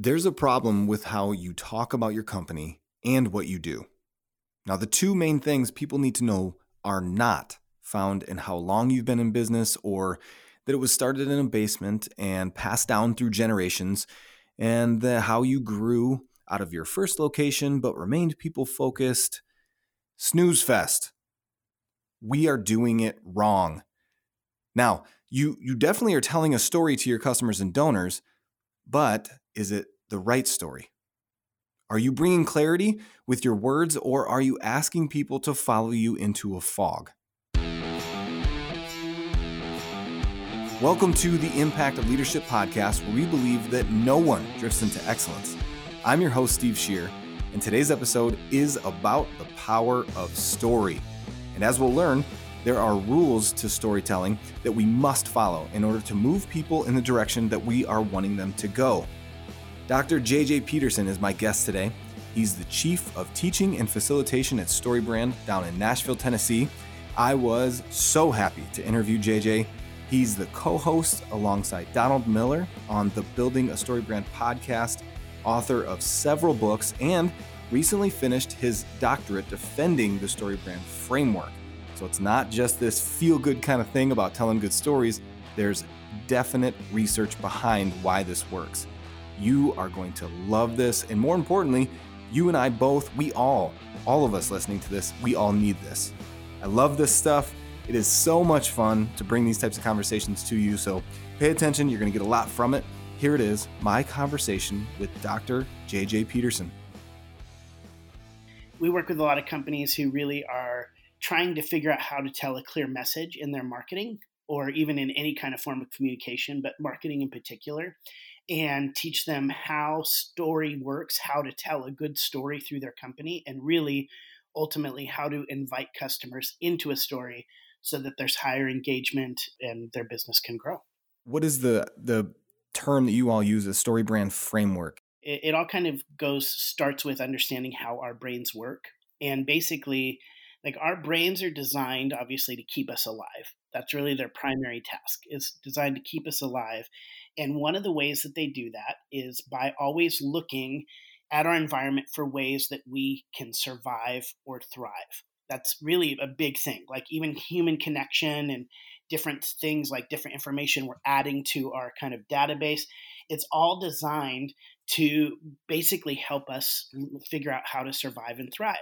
There's a problem with how you talk about your company and what you do. Now, the two main things people need to know are not found in how long you've been in business or that it was started in a basement and passed down through generations, and the, how you grew out of your first location but remained people focused. Snooze fest. We are doing it wrong. Now, you you definitely are telling a story to your customers and donors, but is it the right story? Are you bringing clarity with your words or are you asking people to follow you into a fog? Welcome to the Impact of Leadership podcast, where we believe that no one drifts into excellence. I'm your host, Steve Shear, and today's episode is about the power of story. And as we'll learn, there are rules to storytelling that we must follow in order to move people in the direction that we are wanting them to go. Dr. JJ Peterson is my guest today. He's the Chief of Teaching and Facilitation at StoryBrand down in Nashville, Tennessee. I was so happy to interview JJ. He's the co host alongside Donald Miller on the Building a StoryBrand podcast, author of several books, and recently finished his doctorate defending the StoryBrand framework. So it's not just this feel good kind of thing about telling good stories, there's definite research behind why this works. You are going to love this. And more importantly, you and I both, we all, all of us listening to this, we all need this. I love this stuff. It is so much fun to bring these types of conversations to you. So pay attention. You're going to get a lot from it. Here it is my conversation with Dr. JJ Peterson. We work with a lot of companies who really are trying to figure out how to tell a clear message in their marketing or even in any kind of form of communication, but marketing in particular and teach them how story works, how to tell a good story through their company, and really ultimately how to invite customers into a story so that there's higher engagement and their business can grow. What is the the term that you all use, a story brand framework? It, it all kind of goes starts with understanding how our brains work. And basically, like our brains are designed obviously to keep us alive. That's really their primary task. Is designed to keep us alive and one of the ways that they do that is by always looking at our environment for ways that we can survive or thrive. That's really a big thing. Like even human connection and different things like different information we're adding to our kind of database. It's all designed to basically help us figure out how to survive and thrive.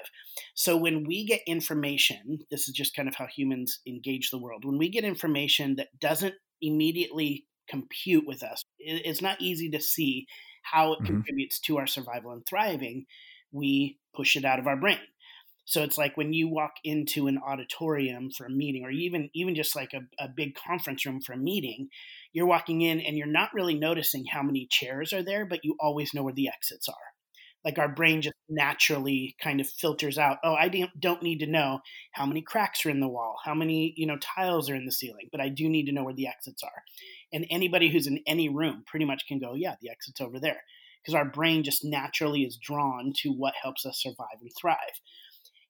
So when we get information, this is just kind of how humans engage the world. When we get information that doesn't immediately compute with us. It's not easy to see how it mm-hmm. contributes to our survival and thriving. We push it out of our brain. So it's like when you walk into an auditorium for a meeting, or even even just like a, a big conference room for a meeting, you're walking in and you're not really noticing how many chairs are there, but you always know where the exits are. Like our brain just naturally kind of filters out oh i don't need to know how many cracks are in the wall how many you know tiles are in the ceiling but i do need to know where the exits are. And anybody who's in any room pretty much can go yeah the exit's over there. Because our brain just naturally is drawn to what helps us survive and thrive.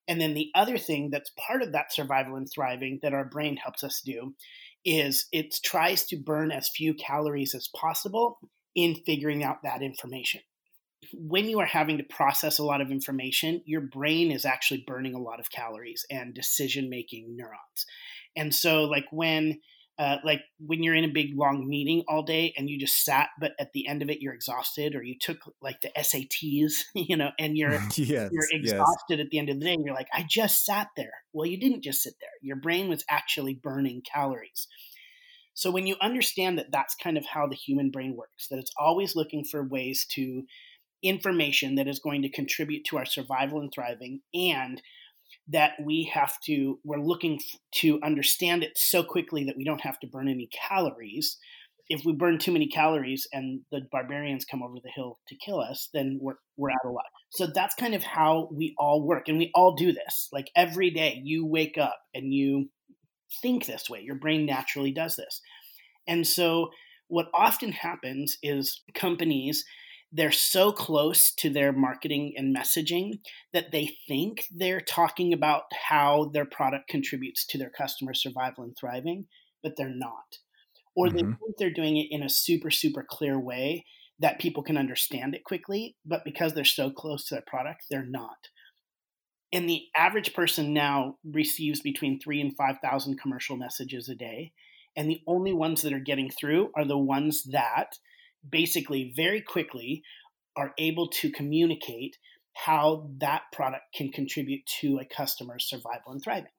And then the other thing that's part of that survival and thriving that our brain helps us do is it tries to burn as few calories as possible in figuring out that information when you are having to process a lot of information, your brain is actually burning a lot of calories and decision making neurons. And so, like when uh, like when you're in a big long meeting all day and you just sat, but at the end of it you're exhausted, or you took like the SATs, you know, and you're yes, you're exhausted yes. at the end of the day, and you're like, I just sat there. Well, you didn't just sit there. Your brain was actually burning calories. So when you understand that that's kind of how the human brain works, that it's always looking for ways to information that is going to contribute to our survival and thriving and that we have to we're looking to understand it so quickly that we don't have to burn any calories. If we burn too many calories and the barbarians come over the hill to kill us then we're we're out of luck. So that's kind of how we all work and we all do this. Like every day you wake up and you think this way. Your brain naturally does this. And so what often happens is companies they're so close to their marketing and messaging that they think they're talking about how their product contributes to their customer survival and thriving, but they're not. Or mm-hmm. they think they're doing it in a super, super clear way that people can understand it quickly, but because they're so close to their product, they're not. And the average person now receives between three and 5,000 commercial messages a day. And the only ones that are getting through are the ones that basically very quickly are able to communicate how that product can contribute to a customer's survival and thriving.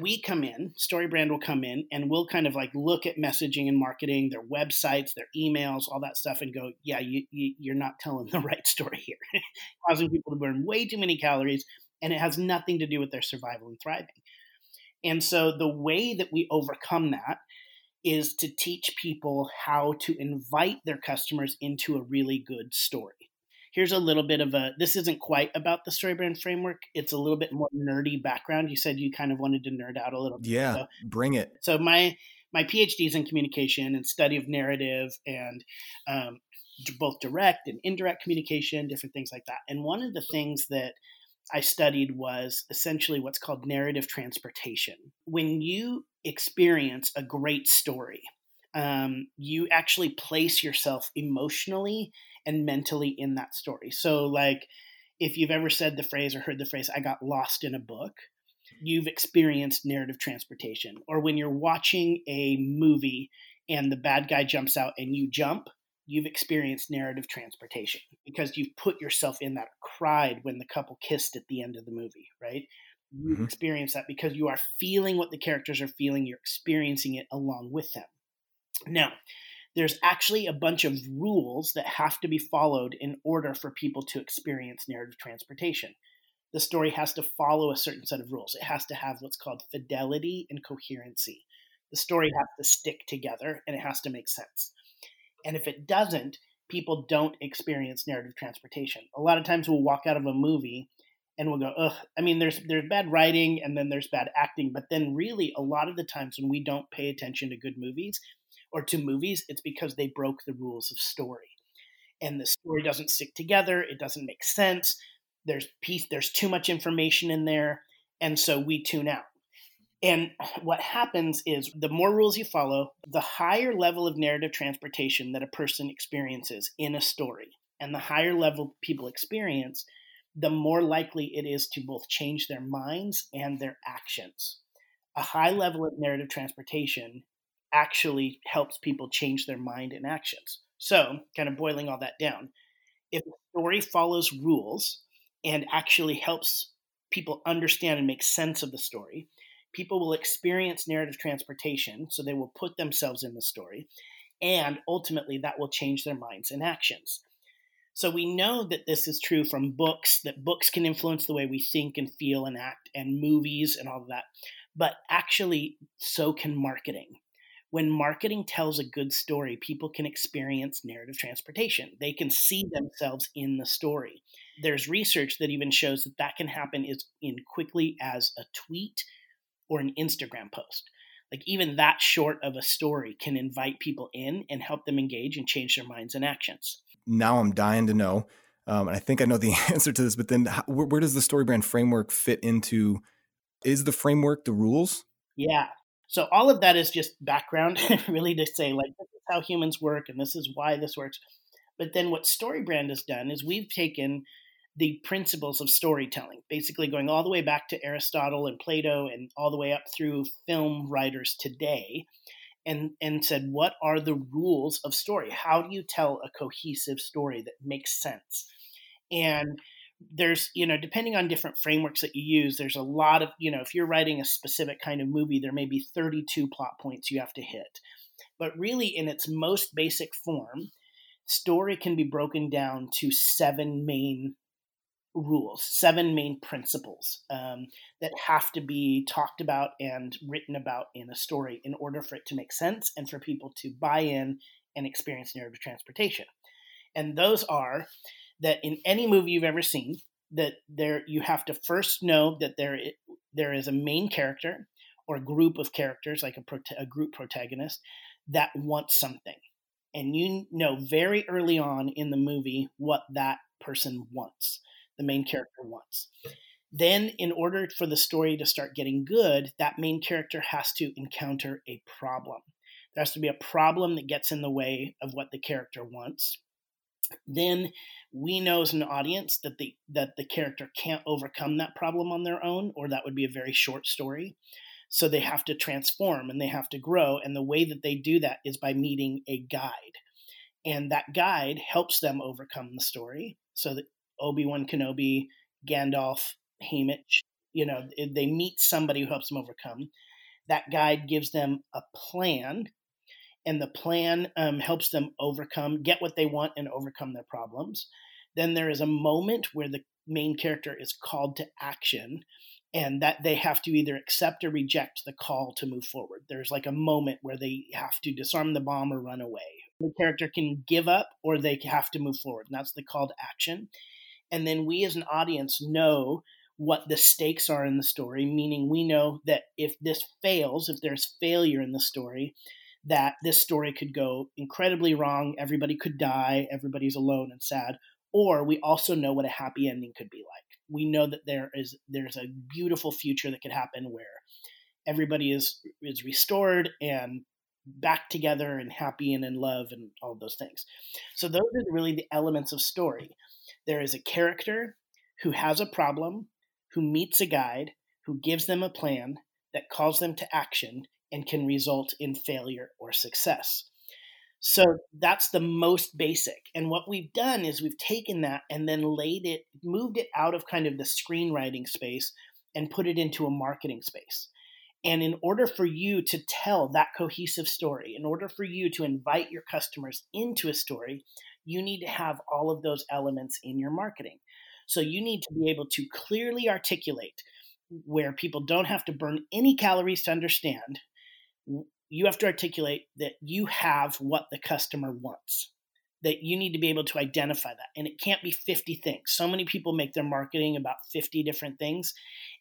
We come in, StoryBrand will come in, and we'll kind of like look at messaging and marketing, their websites, their emails, all that stuff, and go, yeah, you, you, are not telling the right story here, causing people to burn way too many calories, and it has nothing to do with their survival and thriving. And so the way that we overcome that is to teach people how to invite their customers into a really good story. Here's a little bit of a this isn't quite about the story brand framework it's a little bit more nerdy background. You said you kind of wanted to nerd out a little bit yeah so, bring it. so my my phd is in communication and study of narrative and um, both direct and indirect communication different things like that. And one of the things that I studied was essentially what's called narrative transportation. When you experience a great story, um, you actually place yourself emotionally and mentally in that story. So, like, if you've ever said the phrase or heard the phrase, I got lost in a book, you've experienced narrative transportation. Or when you're watching a movie and the bad guy jumps out and you jump, you've experienced narrative transportation because you've put yourself in that cried when the couple kissed at the end of the movie, right? You've mm-hmm. experienced that because you are feeling what the characters are feeling, you're experiencing it along with them. Now, there's actually a bunch of rules that have to be followed in order for people to experience narrative transportation. The story has to follow a certain set of rules. It has to have what's called fidelity and coherency. The story has to stick together and it has to make sense. And if it doesn't, people don't experience narrative transportation. A lot of times we'll walk out of a movie and we'll go, ugh. I mean, there's there's bad writing and then there's bad acting, but then really a lot of the times when we don't pay attention to good movies, or to movies, it's because they broke the rules of story. And the story doesn't stick together, it doesn't make sense. There's piece there's too much information in there, and so we tune out. And what happens is the more rules you follow, the higher level of narrative transportation that a person experiences in a story, and the higher level people experience, the more likely it is to both change their minds and their actions. A high level of narrative transportation actually helps people change their mind and actions. So, kind of boiling all that down, if a story follows rules and actually helps people understand and make sense of the story, people will experience narrative transportation. So, they will put themselves in the story, and ultimately, that will change their minds and actions. So, we know that this is true from books, that books can influence the way we think and feel and act, and movies and all of that. But actually, so can marketing when marketing tells a good story, people can experience narrative transportation. They can see mm-hmm. themselves in the story. There's research that even shows that that can happen as in quickly as a tweet or an Instagram post. Like even that short of a story can invite people in and help them engage and change their minds and actions. Now I'm dying to know, um, and I think I know the answer to this. But then, how, where, where does the StoryBrand framework fit into? Is the framework the rules? Yeah, so all of that is just background, really, to say like this is how humans work and this is why this works. But then what StoryBrand has done is we've taken the principles of storytelling, basically going all the way back to Aristotle and Plato and all the way up through film writers today, and and said what are the rules of story? How do you tell a cohesive story that makes sense? And there's you know depending on different frameworks that you use there's a lot of you know if you're writing a specific kind of movie there may be 32 plot points you have to hit but really in its most basic form story can be broken down to seven main rules seven main principles um, that have to be talked about and written about in a story in order for it to make sense and for people to buy in and experience narrative transportation. And those are that in any movie you've ever seen, that there you have to first know that there there is a main character or a group of characters, like a, a group protagonist, that wants something, and you know very early on in the movie what that person wants, the main character wants. Then, in order for the story to start getting good, that main character has to encounter a problem. There has to be a problem that gets in the way of what the character wants then we know as an audience that the that the character can't overcome that problem on their own or that would be a very short story so they have to transform and they have to grow and the way that they do that is by meeting a guide and that guide helps them overcome the story so that obi-wan kenobi gandalf haymitch you know they meet somebody who helps them overcome that guide gives them a plan and the plan um, helps them overcome, get what they want, and overcome their problems. Then there is a moment where the main character is called to action, and that they have to either accept or reject the call to move forward. There's like a moment where they have to disarm the bomb or run away. The character can give up or they have to move forward, and that's the call to action. And then we as an audience know what the stakes are in the story, meaning we know that if this fails, if there's failure in the story, that this story could go incredibly wrong. Everybody could die. Everybody's alone and sad. Or we also know what a happy ending could be like. We know that there is there's a beautiful future that could happen where everybody is is restored and back together and happy and in love and all those things. So those are really the elements of story. There is a character who has a problem, who meets a guide, who gives them a plan that calls them to action and can result in failure or success. So that's the most basic. And what we've done is we've taken that and then laid it, moved it out of kind of the screenwriting space and put it into a marketing space. And in order for you to tell that cohesive story, in order for you to invite your customers into a story, you need to have all of those elements in your marketing. So you need to be able to clearly articulate where people don't have to burn any calories to understand you have to articulate that you have what the customer wants that you need to be able to identify that and it can't be 50 things so many people make their marketing about 50 different things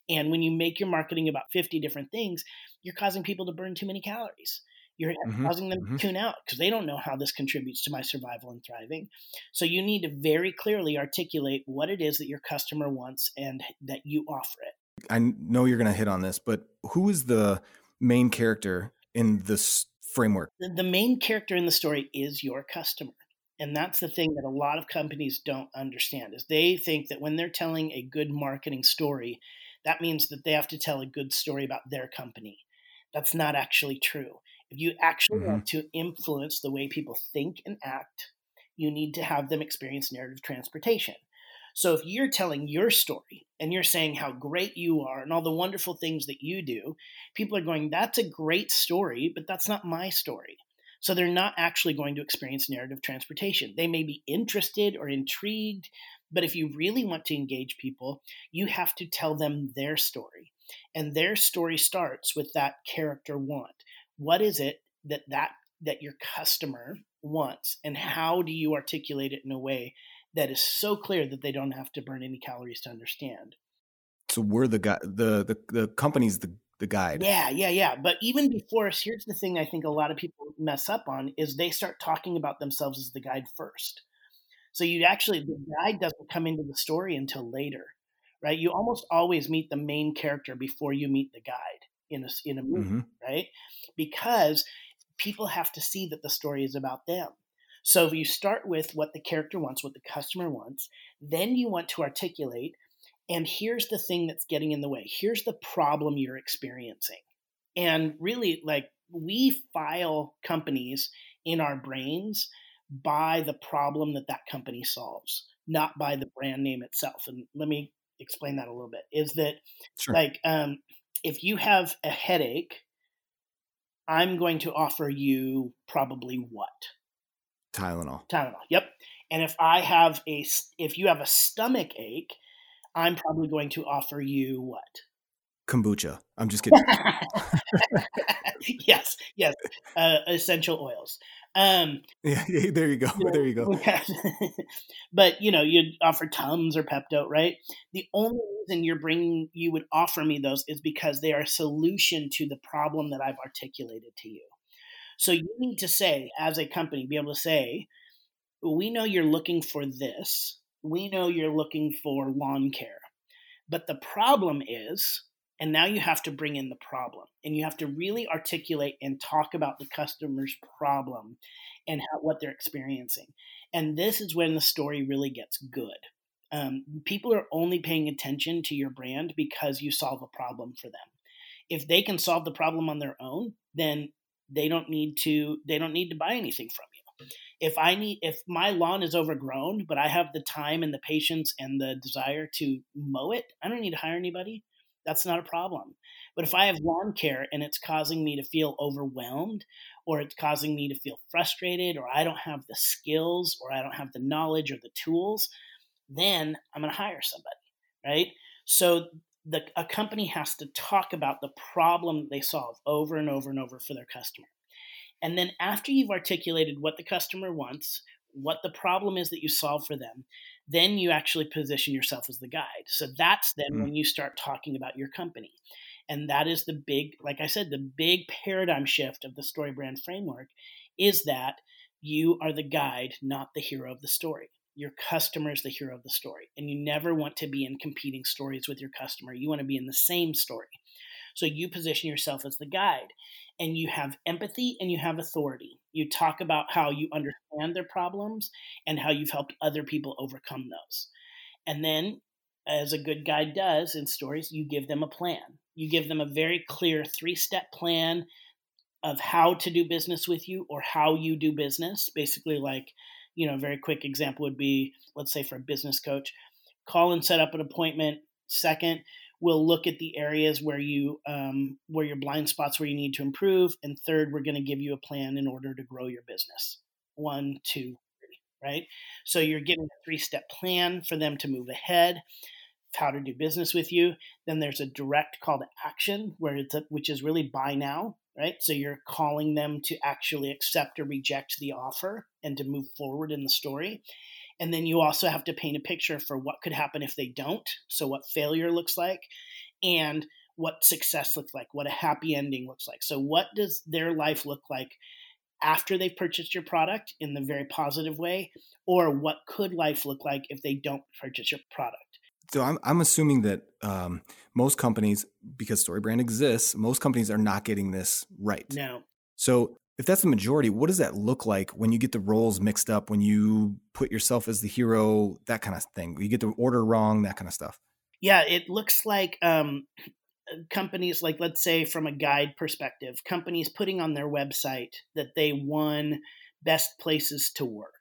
and when you make your marketing about 50 different things you're causing people to burn too many calories you're mm-hmm. causing them mm-hmm. to tune out because they don't know how this contributes to my survival and thriving so you need to very clearly articulate what it is that your customer wants and that you offer it i know you're going to hit on this but who is the main character in this framework? The main character in the story is your customer. And that's the thing that a lot of companies don't understand is they think that when they're telling a good marketing story, that means that they have to tell a good story about their company. That's not actually true. If you actually mm-hmm. want to influence the way people think and act, you need to have them experience narrative transportation. So if you're telling your story and you're saying how great you are and all the wonderful things that you do, people are going, that's a great story, but that's not my story. So they're not actually going to experience narrative transportation. They may be interested or intrigued, but if you really want to engage people, you have to tell them their story. And their story starts with that character want. What is it that that that your customer wants and how do you articulate it in a way that is so clear that they don't have to burn any calories to understand. So we're the guy, the the the company's the the guide. Yeah, yeah, yeah. But even before us, here's the thing I think a lot of people mess up on is they start talking about themselves as the guide first. So you actually the guide doesn't come into the story until later, right? You almost always meet the main character before you meet the guide in a in a movie, mm-hmm. right? Because people have to see that the story is about them. So if you start with what the character wants, what the customer wants, then you want to articulate, and here's the thing that's getting in the way. Here's the problem you're experiencing. And really, like, we file companies in our brains by the problem that that company solves, not by the brand name itself. And let me explain that a little bit. Is that sure. like um, if you have a headache, I'm going to offer you probably what? Tylenol. Tylenol. Yep. And if I have a, if you have a stomach ache, I'm probably going to offer you what? Kombucha. I'm just kidding. yes, yes, uh, essential oils. Um, yeah, yeah, there you go. You know, there you go. but you know, you'd offer Tums or Pepto, right? The only reason you're bringing, you would offer me those is because they are a solution to the problem that I've articulated to you. So you need to say, as a company, be able to say, we know you're looking for this. We know you're looking for lawn care. But the problem is, and now you have to bring in the problem and you have to really articulate and talk about the customer's problem and how, what they're experiencing. And this is when the story really gets good. Um, people are only paying attention to your brand because you solve a problem for them. If they can solve the problem on their own, then they don't need to they don't need to buy anything from you. If I need if my lawn is overgrown, but I have the time and the patience and the desire to mow it, I don't need to hire anybody. That's not a problem. But if I have lawn care and it's causing me to feel overwhelmed or it's causing me to feel frustrated or I don't have the skills or I don't have the knowledge or the tools, then I'm going to hire somebody, right? So the, a company has to talk about the problem they solve over and over and over for their customer. And then after you've articulated what the customer wants, what the problem is that you solve for them, then you actually position yourself as the guide. So that's then mm. when you start talking about your company. And that is the big, like I said, the big paradigm shift of the story brand framework is that you are the guide, not the hero of the story. Your customer is the hero of the story. And you never want to be in competing stories with your customer. You want to be in the same story. So you position yourself as the guide and you have empathy and you have authority. You talk about how you understand their problems and how you've helped other people overcome those. And then, as a good guide does in stories, you give them a plan. You give them a very clear three step plan of how to do business with you or how you do business. Basically, like, you know, a very quick example would be let's say for a business coach, call and set up an appointment. Second, we'll look at the areas where you um, where your blind spots where you need to improve and third we're going to give you a plan in order to grow your business. One two three right? So you're giving a three step plan for them to move ahead how to do business with you. Then there's a direct call to action where it's a, which is really buy now right? So you're calling them to actually accept or reject the offer and to move forward in the story and then you also have to paint a picture for what could happen if they don't. So, what failure looks like and what success looks like, what a happy ending looks like. So, what does their life look like after they've purchased your product in the very positive way? Or what could life look like if they don't purchase your product? So I'm, I'm assuming that um, most companies, because StoryBrand exists, most companies are not getting this right. No. So if that's the majority, what does that look like when you get the roles mixed up, when you put yourself as the hero, that kind of thing? You get the order wrong, that kind of stuff. Yeah, it looks like um, companies, like let's say from a guide perspective, companies putting on their website that they won best places to work.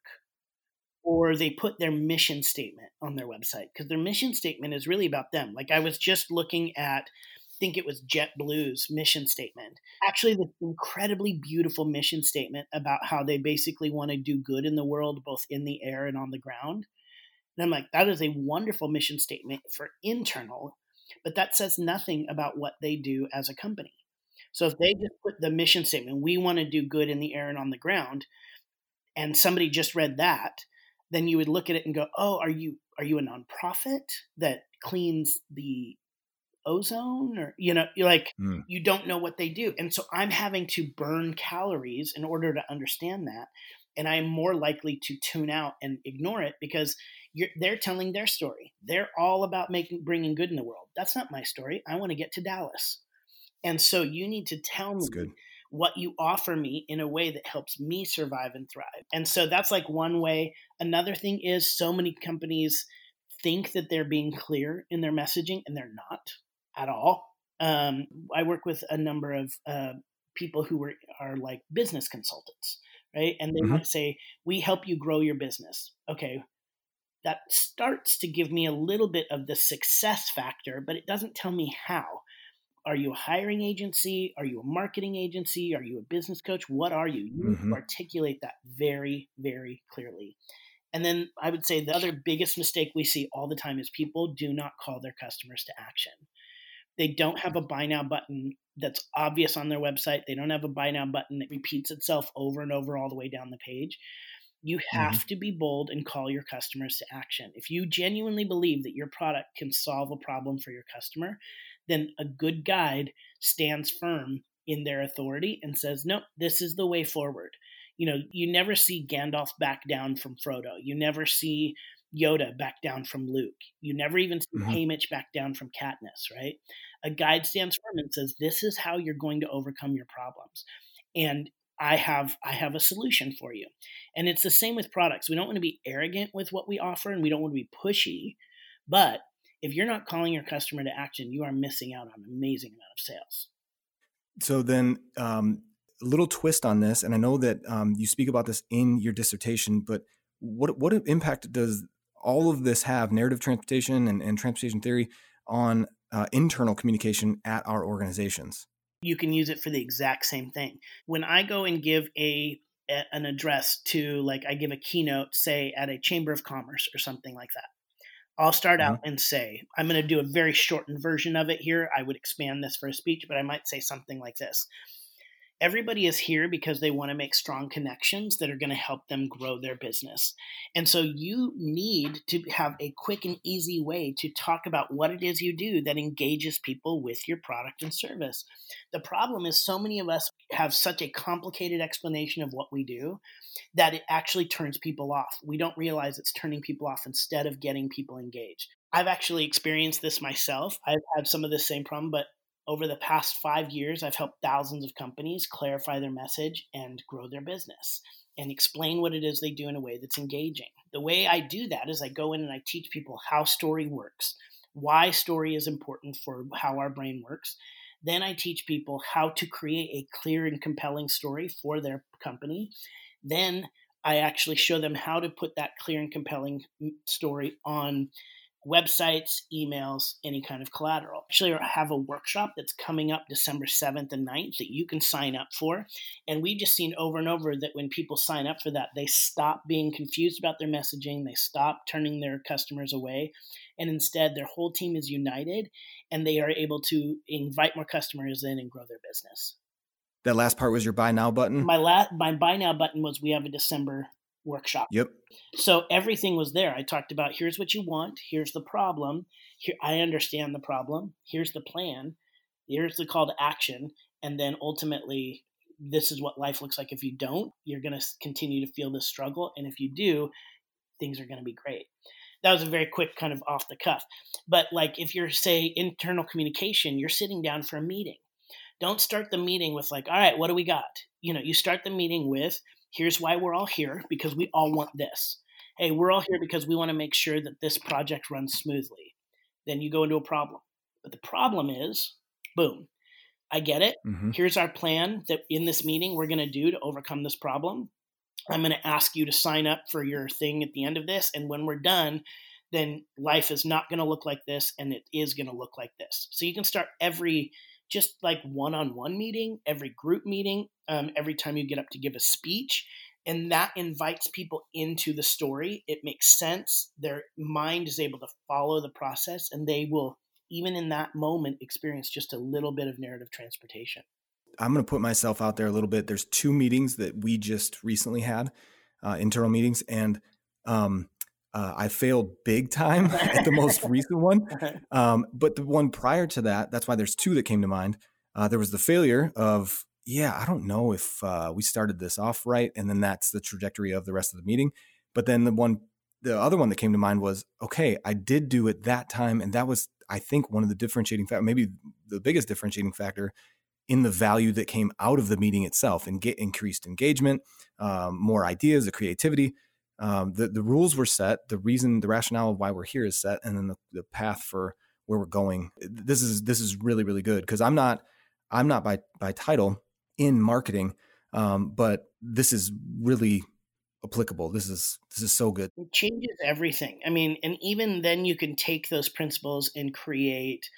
Or they put their mission statement on their website because their mission statement is really about them. Like I was just looking at think it was JetBlue's mission statement. Actually, the incredibly beautiful mission statement about how they basically want to do good in the world, both in the air and on the ground. And I'm like, that is a wonderful mission statement for internal, but that says nothing about what they do as a company. So if they just put the mission statement, we want to do good in the air and on the ground, and somebody just read that, then you would look at it and go, "Oh, are you are you a nonprofit that cleans the ozone or you know you're like mm. you don't know what they do. And so i'm having to burn calories in order to understand that and i'm more likely to tune out and ignore it because they're telling their story. They're all about making bringing good in the world. That's not my story. I want to get to dallas. And so you need to tell that's me good. what you offer me in a way that helps me survive and thrive. And so that's like one way. Another thing is so many companies think that they're being clear in their messaging and they're not at all. Um, I work with a number of uh, people who are, are like business consultants, right? And they mm-hmm. might say, "We help you grow your business." Okay, that starts to give me a little bit of the success factor, but it doesn't tell me how. Are you a hiring agency? Are you a marketing agency? Are you a business coach? What are you? You mm-hmm. articulate that very, very clearly. And then I would say the other biggest mistake we see all the time is people do not call their customers to action. They don't have a buy now button that's obvious on their website. They don't have a buy now button that repeats itself over and over all the way down the page. You have mm-hmm. to be bold and call your customers to action. If you genuinely believe that your product can solve a problem for your customer, then a good guide stands firm in their authority and says, "Nope, this is the way forward." You know, you never see Gandalf back down from Frodo. You never see Yoda back down from Luke. You never even see mm-hmm. Haymitch back down from Katniss, right? A guide stands firm and says, This is how you're going to overcome your problems. And I have I have a solution for you. And it's the same with products. We don't want to be arrogant with what we offer and we don't want to be pushy, but if you're not calling your customer to action, you are missing out on an amazing amount of sales. So then um, a little twist on this, and I know that um, you speak about this in your dissertation, but what what impact does all of this have, narrative transportation and, and transportation theory, on uh, internal communication at our organizations? You can use it for the exact same thing. When I go and give a, an address to, like, I give a keynote, say at a chamber of commerce or something like that. I'll start mm-hmm. out and say, I'm going to do a very shortened version of it here. I would expand this for a speech, but I might say something like this everybody is here because they want to make strong connections that are going to help them grow their business. And so you need to have a quick and easy way to talk about what it is you do that engages people with your product and service. The problem is so many of us have such a complicated explanation of what we do that it actually turns people off. We don't realize it's turning people off instead of getting people engaged. I've actually experienced this myself. I've had some of the same problem, but over the past five years, I've helped thousands of companies clarify their message and grow their business and explain what it is they do in a way that's engaging. The way I do that is I go in and I teach people how story works, why story is important for how our brain works. Then I teach people how to create a clear and compelling story for their company. Then I actually show them how to put that clear and compelling mm, story on websites, emails, any kind of collateral. Actually, I have a workshop that's coming up December 7th and 9th that you can sign up for. And we've just seen over and over that when people sign up for that, they stop being confused about their messaging, they stop turning their customers away, and instead their whole team is united and they are able to invite more customers in and grow their business. That last part was your buy now button? My last my buy now button was we have a December workshop. Yep. So everything was there. I talked about here's what you want, here's the problem, here I understand the problem, here's the plan, here's the call to action, and then ultimately this is what life looks like if you don't. You're going to continue to feel this struggle and if you do, things are going to be great. That was a very quick kind of off the cuff. But like if you're say internal communication, you're sitting down for a meeting. Don't start the meeting with like, "All right, what do we got?" You know, you start the meeting with Here's why we're all here because we all want this. Hey, we're all here because we want to make sure that this project runs smoothly. Then you go into a problem. But the problem is, boom, I get it. Mm-hmm. Here's our plan that in this meeting we're going to do to overcome this problem. I'm going to ask you to sign up for your thing at the end of this. And when we're done, then life is not going to look like this and it is going to look like this. So you can start every just like one on one meeting, every group meeting, um, every time you get up to give a speech. And that invites people into the story. It makes sense. Their mind is able to follow the process, and they will, even in that moment, experience just a little bit of narrative transportation. I'm going to put myself out there a little bit. There's two meetings that we just recently had, uh, internal meetings, and um, uh, I failed big time at the most recent one. Um, but the one prior to that, that's why there's two that came to mind. Uh, there was the failure of yeah, I don't know if uh, we started this off right, and then that's the trajectory of the rest of the meeting. But then the one, the other one that came to mind was, okay, I did do it that time, and that was, I think, one of the differentiating factor, maybe the biggest differentiating factor in the value that came out of the meeting itself, and get increased engagement, um, more ideas, the creativity. Um, the the rules were set, the reason, the rationale of why we're here is set, and then the, the path for where we're going. This is this is really really good because I'm not I'm not by by title in marketing. Um, but this is really applicable. This is this is so good. It changes everything. I mean, and even then you can take those principles and create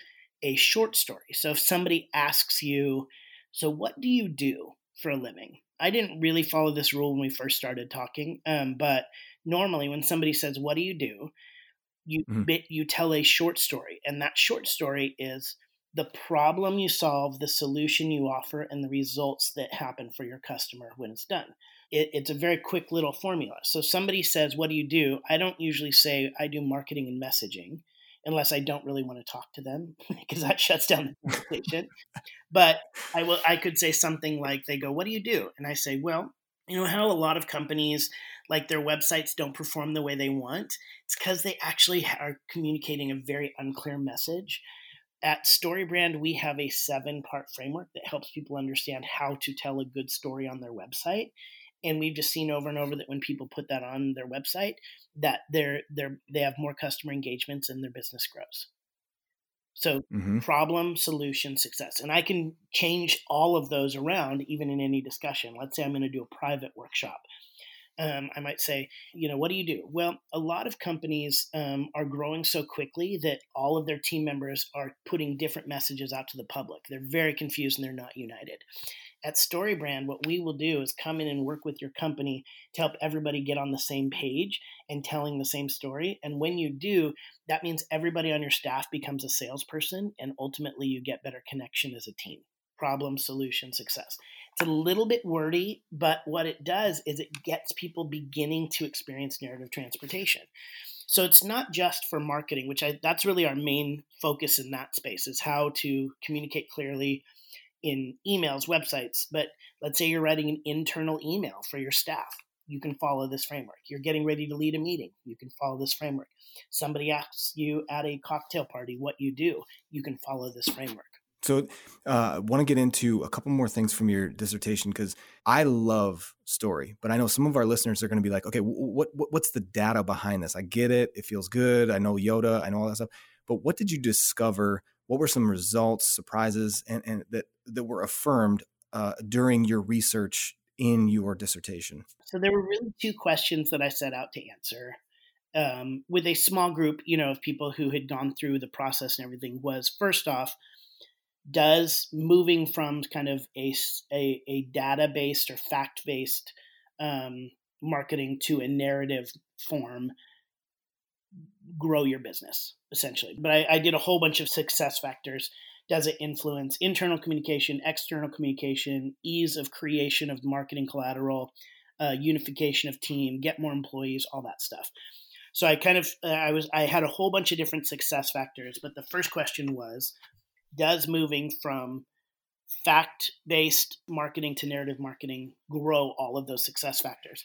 a short story. So if somebody asks you, "So what do you do for a living?" I didn't really follow this rule when we first started talking, um, but normally when somebody says, "What do you do?" you mm-hmm. you tell a short story, and that short story is the problem you solve, the solution you offer, and the results that happen for your customer when it's done. It, it's a very quick little formula. So somebody says, "What do you do?" I don't usually say I do marketing and messaging, unless I don't really want to talk to them because that shuts down the conversation. but I will. I could say something like, "They go, what do you do?" And I say, "Well, you know how a lot of companies." like their websites don't perform the way they want it's because they actually are communicating a very unclear message At StoryBrand, we have a seven part framework that helps people understand how to tell a good story on their website. And we've just seen over and over that when people put that on their website, that they're they're they have more customer engagements and their business grows. So mm-hmm. problem, solution, success. And I can change all of those around even in any discussion. Let's say I'm going to do a private workshop um, I might say, you know, what do you do? Well, a lot of companies um, are growing so quickly that all of their team members are putting different messages out to the public. They're very confused and they're not united. At StoryBrand, what we will do is come in and work with your company to help everybody get on the same page and telling the same story. And when you do, that means everybody on your staff becomes a salesperson and ultimately you get better connection as a team. Problem, solution, success. It's a little bit wordy, but what it does is it gets people beginning to experience narrative transportation. So it's not just for marketing, which I, that's really our main focus in that space is how to communicate clearly in emails, websites. But let's say you're writing an internal email for your staff. You can follow this framework. You're getting ready to lead a meeting. You can follow this framework. Somebody asks you at a cocktail party what you do. You can follow this framework. So, uh, I want to get into a couple more things from your dissertation because I love story, but I know some of our listeners are going to be like, okay, what, what what's the data behind this? I get it; it feels good. I know Yoda, I know all that stuff, but what did you discover? What were some results, surprises, and, and that that were affirmed uh, during your research in your dissertation? So there were really two questions that I set out to answer. Um, with a small group, you know, of people who had gone through the process and everything was first off, does moving from kind of a, a, a data based or fact based um, marketing to a narrative form grow your business essentially. But I, I, did a whole bunch of success factors. Does it influence internal communication external communication ease of creation of marketing collateral uh, unification of team get more employees all that stuff? So i kind of uh, i was i had a whole bunch of different success factors but the first question was does moving from fact based marketing to narrative marketing grow all of those success factors?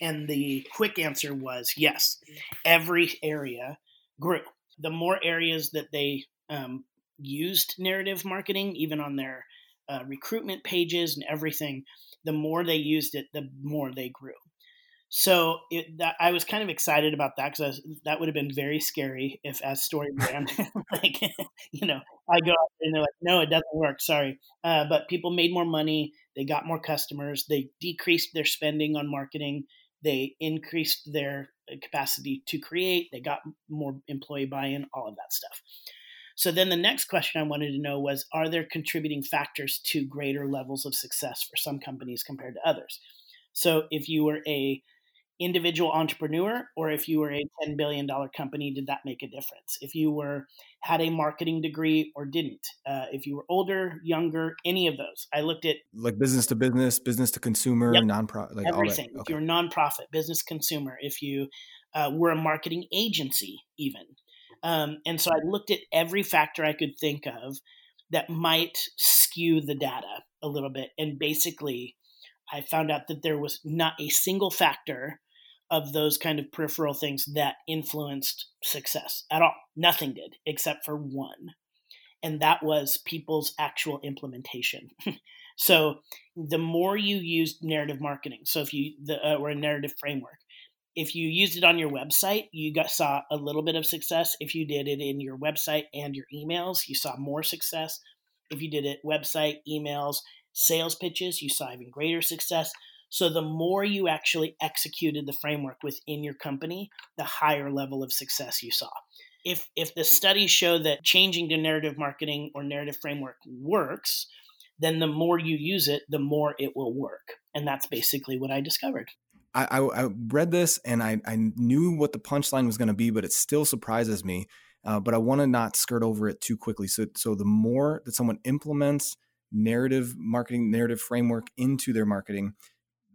And the quick answer was yes. Every area grew. The more areas that they um, used narrative marketing, even on their uh, recruitment pages and everything, the more they used it, the more they grew. So it, that, I was kind of excited about that because that would have been very scary if, as story brand, like you know, I go out and they're like, "No, it doesn't work. Sorry." Uh, but people made more money. They got more customers. They decreased their spending on marketing. They increased their uh, capacity to create. They got more employee buy-in. All of that stuff. So then the next question I wanted to know was: Are there contributing factors to greater levels of success for some companies compared to others? So if you were a individual entrepreneur or if you were a $10 billion company did that make a difference? If you were had a marketing degree or didn't uh, if you were older younger any of those. I looked at like business to business business to consumer yep, nonprofit like everything. Okay. if you're nonprofit business consumer if you uh, were a marketing agency even. Um, and so i looked at every factor i could think of that might skew the data a little bit and basically I found out that there was not a single factor of those kind of peripheral things that influenced success at all. Nothing did except for one. And that was people's actual implementation. so the more you used narrative marketing, so if you the uh, or a narrative framework, if you used it on your website, you got saw a little bit of success. If you did it in your website and your emails, you saw more success. If you did it website, emails, sales pitches, you saw even greater success. So the more you actually executed the framework within your company, the higher level of success you saw. If if the studies show that changing to narrative marketing or narrative framework works, then the more you use it, the more it will work. And that's basically what I discovered. I, I, I read this and I, I knew what the punchline was going to be, but it still surprises me. Uh, but I want to not skirt over it too quickly. So, so the more that someone implements narrative marketing, narrative framework into their marketing,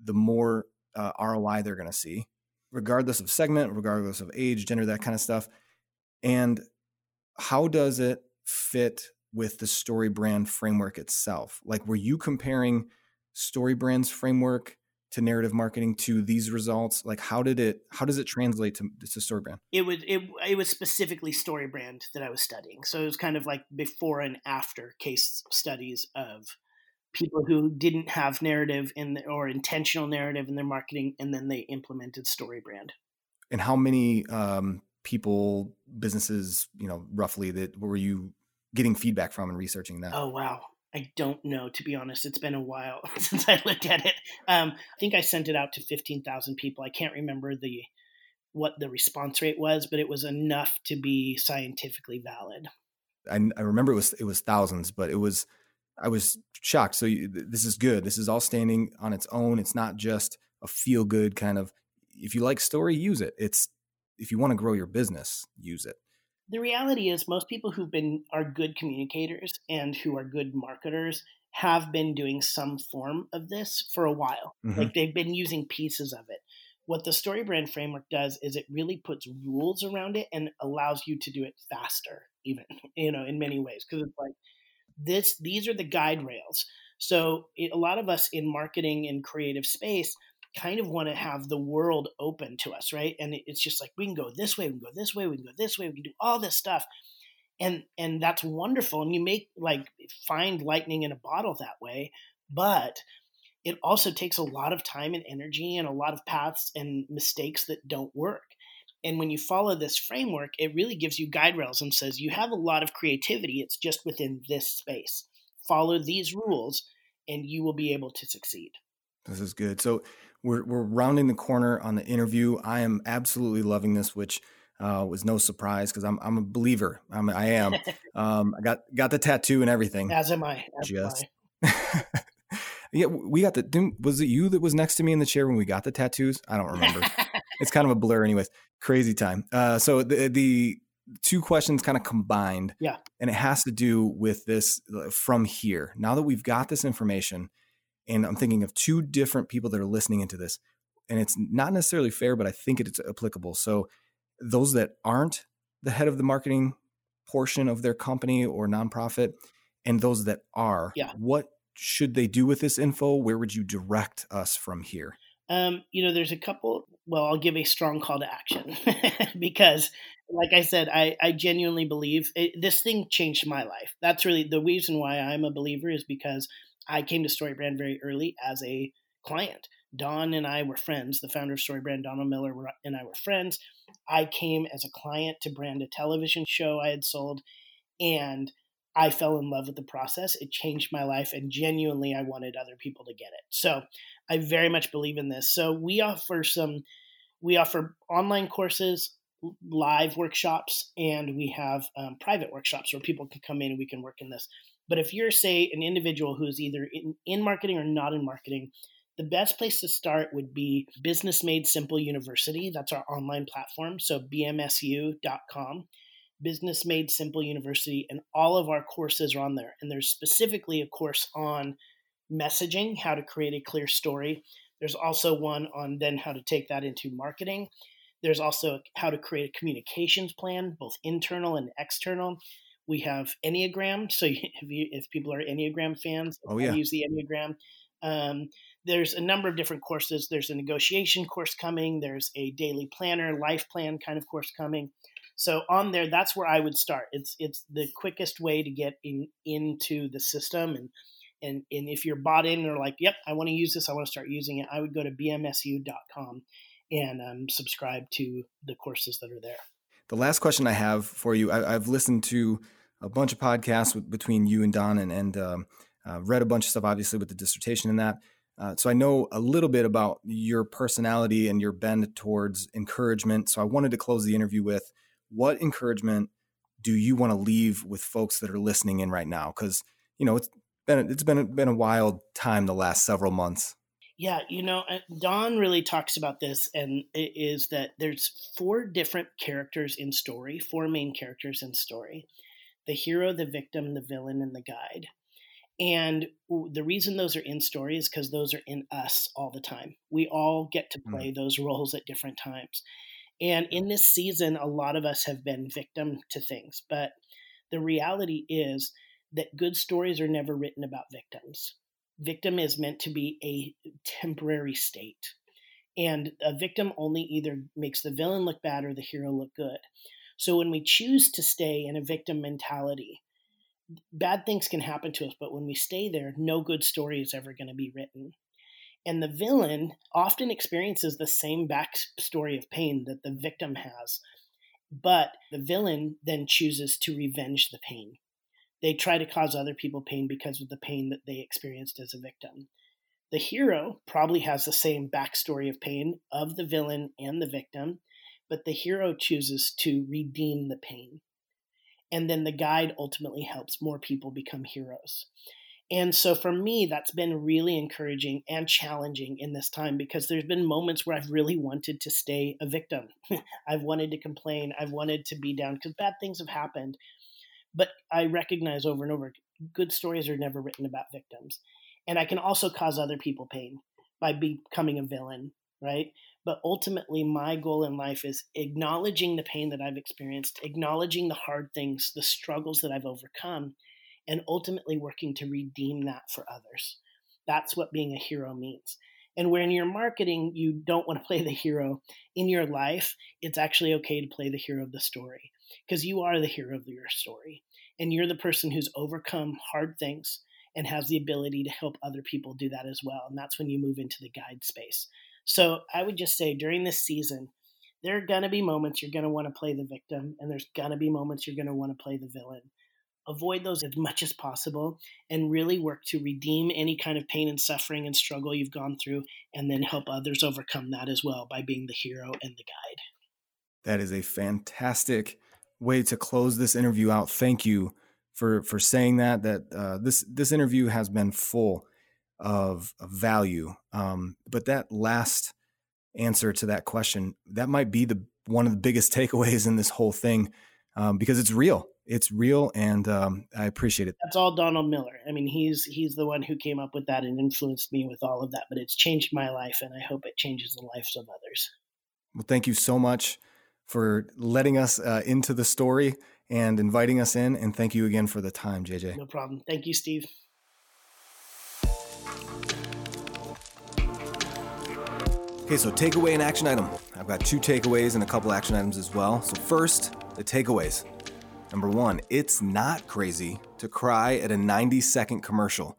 the more uh, ROI they're going to see, regardless of segment, regardless of age, gender, that kind of stuff. And how does it fit with the story brand framework itself? Like, were you comparing story brand's framework to narrative marketing to these results? Like how did it how does it translate to, to story brand? It would it, it was specifically story brand that I was studying. So it was kind of like before and after case studies of people who didn't have narrative in the, or intentional narrative in their marketing and then they implemented StoryBrand. And how many um, people, businesses, you know, roughly that were you getting feedback from and researching that? Oh wow. I don't know, to be honest. It's been a while since I looked at it. Um, I think I sent it out to 15,000 people. I can't remember the what the response rate was, but it was enough to be scientifically valid. I, I remember it was it was thousands, but it was I was shocked. So you, this is good. This is all standing on its own. It's not just a feel good kind of. If you like story, use it. It's if you want to grow your business, use it the reality is most people who've been are good communicators and who are good marketers have been doing some form of this for a while mm-hmm. like they've been using pieces of it what the StoryBrand framework does is it really puts rules around it and allows you to do it faster even you know in many ways because it's like this these are the guide rails so it, a lot of us in marketing and creative space kind of want to have the world open to us, right? And it's just like we can go this way, we can go this way, we can go this way, we can do all this stuff. And and that's wonderful. And you make like find lightning in a bottle that way, but it also takes a lot of time and energy and a lot of paths and mistakes that don't work. And when you follow this framework, it really gives you guide rails and says you have a lot of creativity. It's just within this space. Follow these rules and you will be able to succeed. This is good. So we're we're rounding the corner on the interview. I am absolutely loving this, which uh, was no surprise because I'm I'm a believer. I'm I am. um, I got got the tattoo and everything. As am I. As Just. Am I. yeah, we got the. Was it you that was next to me in the chair when we got the tattoos? I don't remember. it's kind of a blur, anyways. Crazy time. Uh, so the the two questions kind of combined. Yeah. And it has to do with this uh, from here. Now that we've got this information, and I'm thinking of two different people that are listening into this. And it's not necessarily fair, but I think it's applicable. So, those that aren't the head of the marketing portion of their company or nonprofit, and those that are, yeah. what should they do with this info? Where would you direct us from here? Um, you know, there's a couple. Well, I'll give a strong call to action because, like I said, I, I genuinely believe it, this thing changed my life. That's really the reason why I'm a believer is because I came to StoryBrand very early as a client. Don and I were friends. The founder of StoryBrand, Donald Miller, and I were friends. I came as a client to brand a television show I had sold, and I fell in love with the process. It changed my life, and genuinely, I wanted other people to get it. So, I very much believe in this. So, we offer some, we offer online courses, live workshops, and we have um, private workshops where people can come in and we can work in this. But if you're, say, an individual who's either in, in marketing or not in marketing, the best place to start would be Business Made Simple University. That's our online platform. So bmsu.com, Business Made Simple University, and all of our courses are on there. And there's specifically a course on messaging, how to create a clear story. There's also one on then how to take that into marketing. There's also how to create a communications plan, both internal and external. We have Enneagram. So if, you, if people are Enneagram fans, oh, yeah. use the Enneagram. Um, there's a number of different courses. There's a negotiation course coming. There's a daily planner, life plan kind of course coming. So on there, that's where I would start. It's it's the quickest way to get in into the system and and and if you're bought in or like, yep, I want to use this, I want to start using it, I would go to bmsu.com and um, subscribe to the courses that are there. The last question I have for you, I, have listened to a bunch of podcasts with, between you and Don, and, and um, uh, read a bunch of stuff, obviously with the dissertation and that. Uh, so I know a little bit about your personality and your bend towards encouragement. So I wanted to close the interview with what encouragement do you want to leave with folks that are listening in right now? Because you know it's been it's been been a wild time the last several months. Yeah, you know, Don really talks about this, and it is that there's four different characters in story, four main characters in story the hero, the victim, the villain, and the guide. And the reason those are in story is because those are in us all the time. We all get to play mm. those roles at different times. And in this season, a lot of us have been victim to things. But the reality is that good stories are never written about victims victim is meant to be a temporary state. And a victim only either makes the villain look bad or the hero look good. So when we choose to stay in a victim mentality, bad things can happen to us, but when we stay there, no good story is ever going to be written. And the villain often experiences the same backstory of pain that the victim has, but the villain then chooses to revenge the pain. They try to cause other people pain because of the pain that they experienced as a victim. The hero probably has the same backstory of pain of the villain and the victim, but the hero chooses to redeem the pain. And then the guide ultimately helps more people become heroes. And so for me, that's been really encouraging and challenging in this time because there's been moments where I've really wanted to stay a victim. I've wanted to complain. I've wanted to be down because bad things have happened. But I recognize over and over good stories are never written about victims. And I can also cause other people pain by becoming a villain, right? But ultimately, my goal in life is acknowledging the pain that I've experienced, acknowledging the hard things, the struggles that I've overcome, and ultimately working to redeem that for others. That's what being a hero means. And when you're marketing, you don't want to play the hero in your life. It's actually okay to play the hero of the story because you are the hero of your story. And you're the person who's overcome hard things and has the ability to help other people do that as well. And that's when you move into the guide space. So I would just say during this season, there are going to be moments you're going to want to play the victim, and there's going to be moments you're going to want to play the villain avoid those as much as possible and really work to redeem any kind of pain and suffering and struggle you've gone through and then help others overcome that as well by being the hero and the guide. That is a fantastic way to close this interview out. Thank you for for saying that that uh, this this interview has been full of, of value. Um, but that last answer to that question that might be the one of the biggest takeaways in this whole thing um, because it's real it's real and um, I appreciate it. That's all Donald Miller. I mean, he's he's the one who came up with that and influenced me with all of that. But it's changed my life, and I hope it changes the lives of others. Well, thank you so much for letting us uh, into the story and inviting us in, and thank you again for the time, JJ. No problem. Thank you, Steve. Okay, so takeaway and action item. I've got two takeaways and a couple action items as well. So first, the takeaways. Number one, it's not crazy to cry at a 90 second commercial.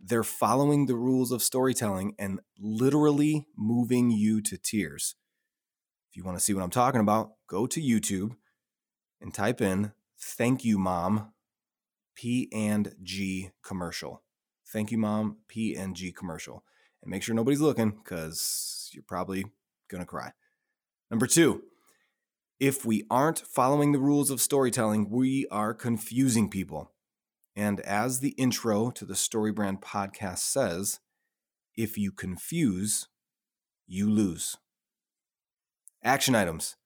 They're following the rules of storytelling and literally moving you to tears. If you want to see what I'm talking about, go to YouTube and type in Thank You Mom P and G commercial. Thank you Mom P and G commercial. And make sure nobody's looking cuz you're probably going to cry. Number 2, if we aren't following the rules of storytelling, we are confusing people. And as the intro to the StoryBrand podcast says, if you confuse, you lose. Action items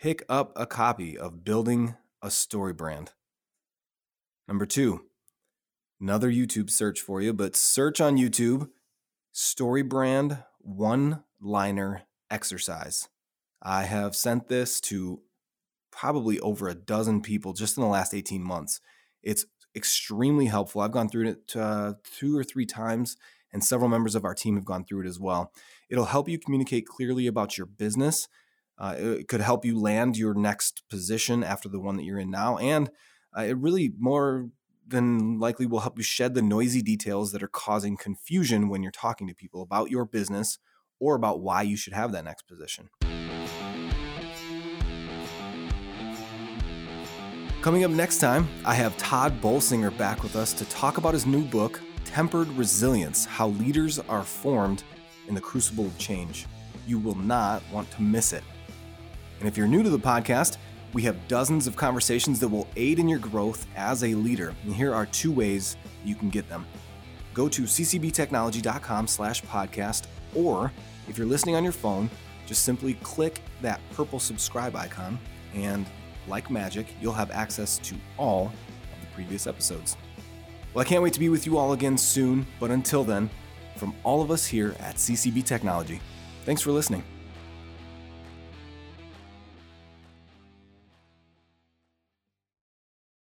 pick up a copy of Building a Story Brand. Number two, another YouTube search for you, but search on YouTube Story Brand one liner exercise. I have sent this to probably over a dozen people just in the last 18 months. It's extremely helpful. I've gone through it uh, two or three times, and several members of our team have gone through it as well. It'll help you communicate clearly about your business. Uh, it could help you land your next position after the one that you're in now. And uh, it really more than likely will help you shed the noisy details that are causing confusion when you're talking to people about your business or about why you should have that next position. Coming up next time, I have Tod Bolsinger back with us to talk about his new book, Tempered Resilience How Leaders Are Formed in the Crucible of Change. You will not want to miss it. And if you're new to the podcast, we have dozens of conversations that will aid in your growth as a leader. And here are two ways you can get them. Go to ccbtechnology.com slash podcast, or if you're listening on your phone, just simply click that purple subscribe icon and like magic, you'll have access to all of the previous episodes. Well, I can't wait to be with you all again soon, but until then, from all of us here at CCB Technology, thanks for listening.